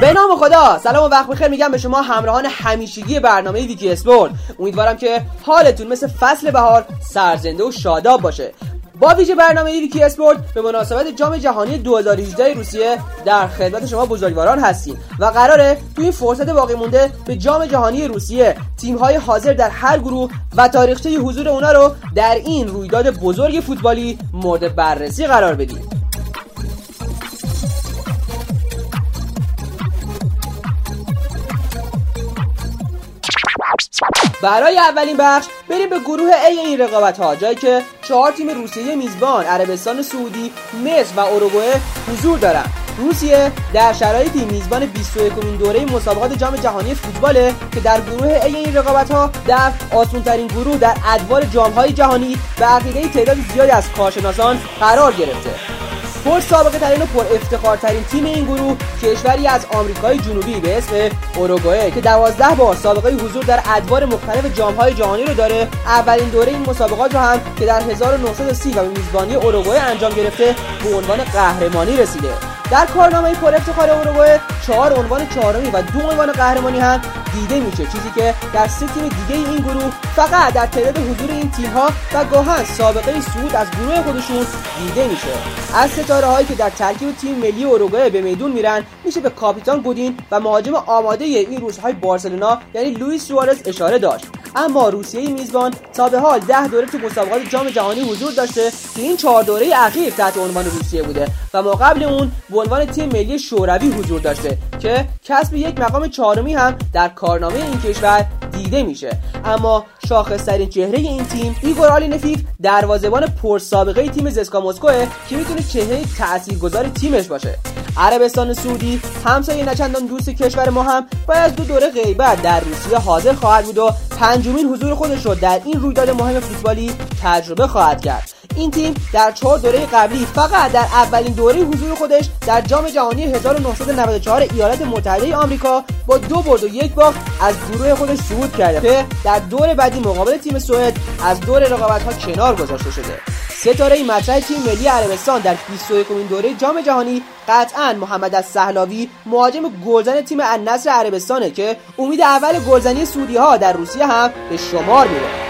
به نام خدا سلام و وقت بخیر. میگم به شما همراهان همیشگی برنامه ویکی اسپورت امیدوارم که حالتون مثل فصل بهار سرزنده و شاداب باشه. با ویژه برنامه ویکی اسپورت به مناسبت جام جهانی 2018 روسیه در خدمت شما بزرگواران هستیم و قراره تو این فرصت باقی مونده به جام جهانی روسیه تیم های حاضر در هر گروه و تاریخچه حضور اونا رو در این رویداد بزرگ فوتبالی مورد بررسی قرار بدیم. برای اولین بخش بریم به گروه A این رقابت ها جایی که چهار تیم روسیه میزبان عربستان سعودی مصر و اروگوئه حضور دارن. روسیه در شرایطی میزبان 21 دوره مسابقات جام جهانی فوتباله که در گروه A این رقابت ها در آسونترین گروه در ادوار جام های جهانی به عقیده تعداد زیادی از کارشناسان قرار گرفته. پر سابقه ترین و پر افتخارترین تیم این گروه کشوری از آمریکای جنوبی به اسم اوروگوئه که دوازده بار سابقه حضور در ادوار مختلف جامهای جهانی رو داره. اولین دوره این مسابقات رو هم که در 1930 و میزبانی اوروگوئه انجام گرفته به عنوان قهرمانی رسیده. در کارنامه پر افتخار اوروگوئه چهار عنوان چهارمی و دو عنوان قهرمانی هم دیده میشه. چیزی که در سه تیم دیگه این گروه فقط در تعداد حضور این تیم ها و گاهن سابقه صعود از گروه خودشون دیده میشه. از ستاره هایی که در ترکیب تیم ملی اوروگوئه به میدون میرن میشه به کاپیتان گودین و مهاجم آماده این روزهای بارسلونا یعنی لوئیس سوارز اشاره داشت. اما روسیه میزبان تا به حال ده دوره تو مسابقات جام جهانی حضور داشته. که این چهار دوره اخیر تحت عنوان روسیه بوده و ما قبل اون به عنوان تیم ملی شوروی حضور داشته که کسب یک مقام چهارمی هم در کارنامه این کشور دیده میشه. اما شاخصترین چهره این تیم ایگور آکینفیف دروازهبان پرسابقه تیم زسکا مسکوه که می‌تونه چهره تاثیرگذار تیمش باشه. عربستان سعودی همسایه نچندان دوست کشور ما هم بعد از دو دوره غیبت در روسیه حاضر خواهد بود و پنجمین حضور خودش رو در این رویداد مهم فوتبالی تجربه خواهد کرد. این تیم در چهار دوره قبلی فقط در اولین دوره حضور خودش در جام جهانی 1994 ایالات متحده آمریکا با دو برد و یک باخت از گروه خودش صعود کرده که در دور بعدی مقابل تیم سوئد از دور رقابت ها کنار گذاشته شده. ستاره مطرح تیم ملی عربستان در 21 دوره جام جهانی قطعا محمد از سهلاوی مهاجم گلزن تیم النصر عربستانه که امید اول گلزنی سعودی ها در روسیه هم به شمار میره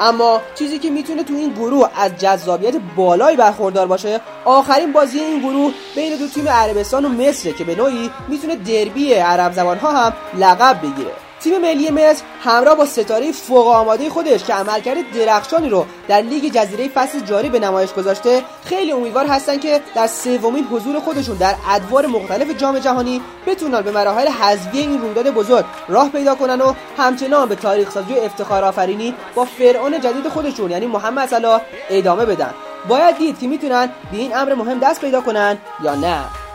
اما چیزی که می‌تونه تو این گروه از جذابیت بالایی برخوردار باشه آخرین بازی این گروه بین دو تیم عربستان و مصر که به نوعی می‌تونه دربی عرب زبان ها هم لقب بگیره. تیم ملی مصر همراه با ستاره فوق آماده خودش که عملکرد درخشانی رو در لیگ جزیره فصل جاری به نمایش گذاشته خیلی امیدوار هستن که در سومین حضور خودشون در ادوار مختلف جام جهانی بتونن به مراحل حذفی این رویداد بزرگ راه پیدا کنن و همچنان به تاریخ سازی و افتخار آفرینی با فرعون جدید خودشون یعنی محمد صلاح ادامه بدن. باید دید که می‌تونن به این امر مهم دست پیدا کنن یا نه.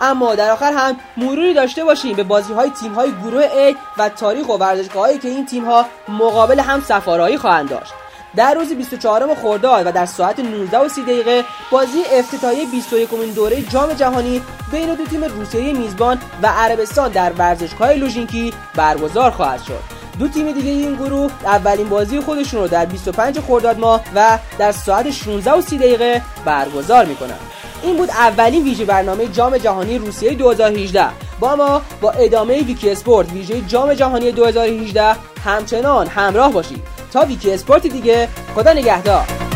اما در آخر هم مروری داشته باشیم به بازی های تیم های گروه A و تاریخ و ورزشگاه هایی که این تیم ها مقابل هم سفارایی خواهند داشت. در روز 24 خرداد و در ساعت 19 و 30 دقیقه بازی افتتاحیه 21 دوره جام جهانی بین دو تیم روسیه میزبان و عربستان در ورزشگاه لوژینکی برگزار خواهد شد. دو تیم دیگه این گروه اولین بازی خودشون رو در 25 خرداد ماه و در ساعت 16 و 30 دقیقه برگزار می‌کنن. این بود اولین ویژه برنامه جام جهانی روسیه 2018 با ما با ادامه ویکی اسپورت ویژه جام جهانی 2018 همچنان همراه باشید. تا ویکی اسپورت دیگه خدا نگهدار.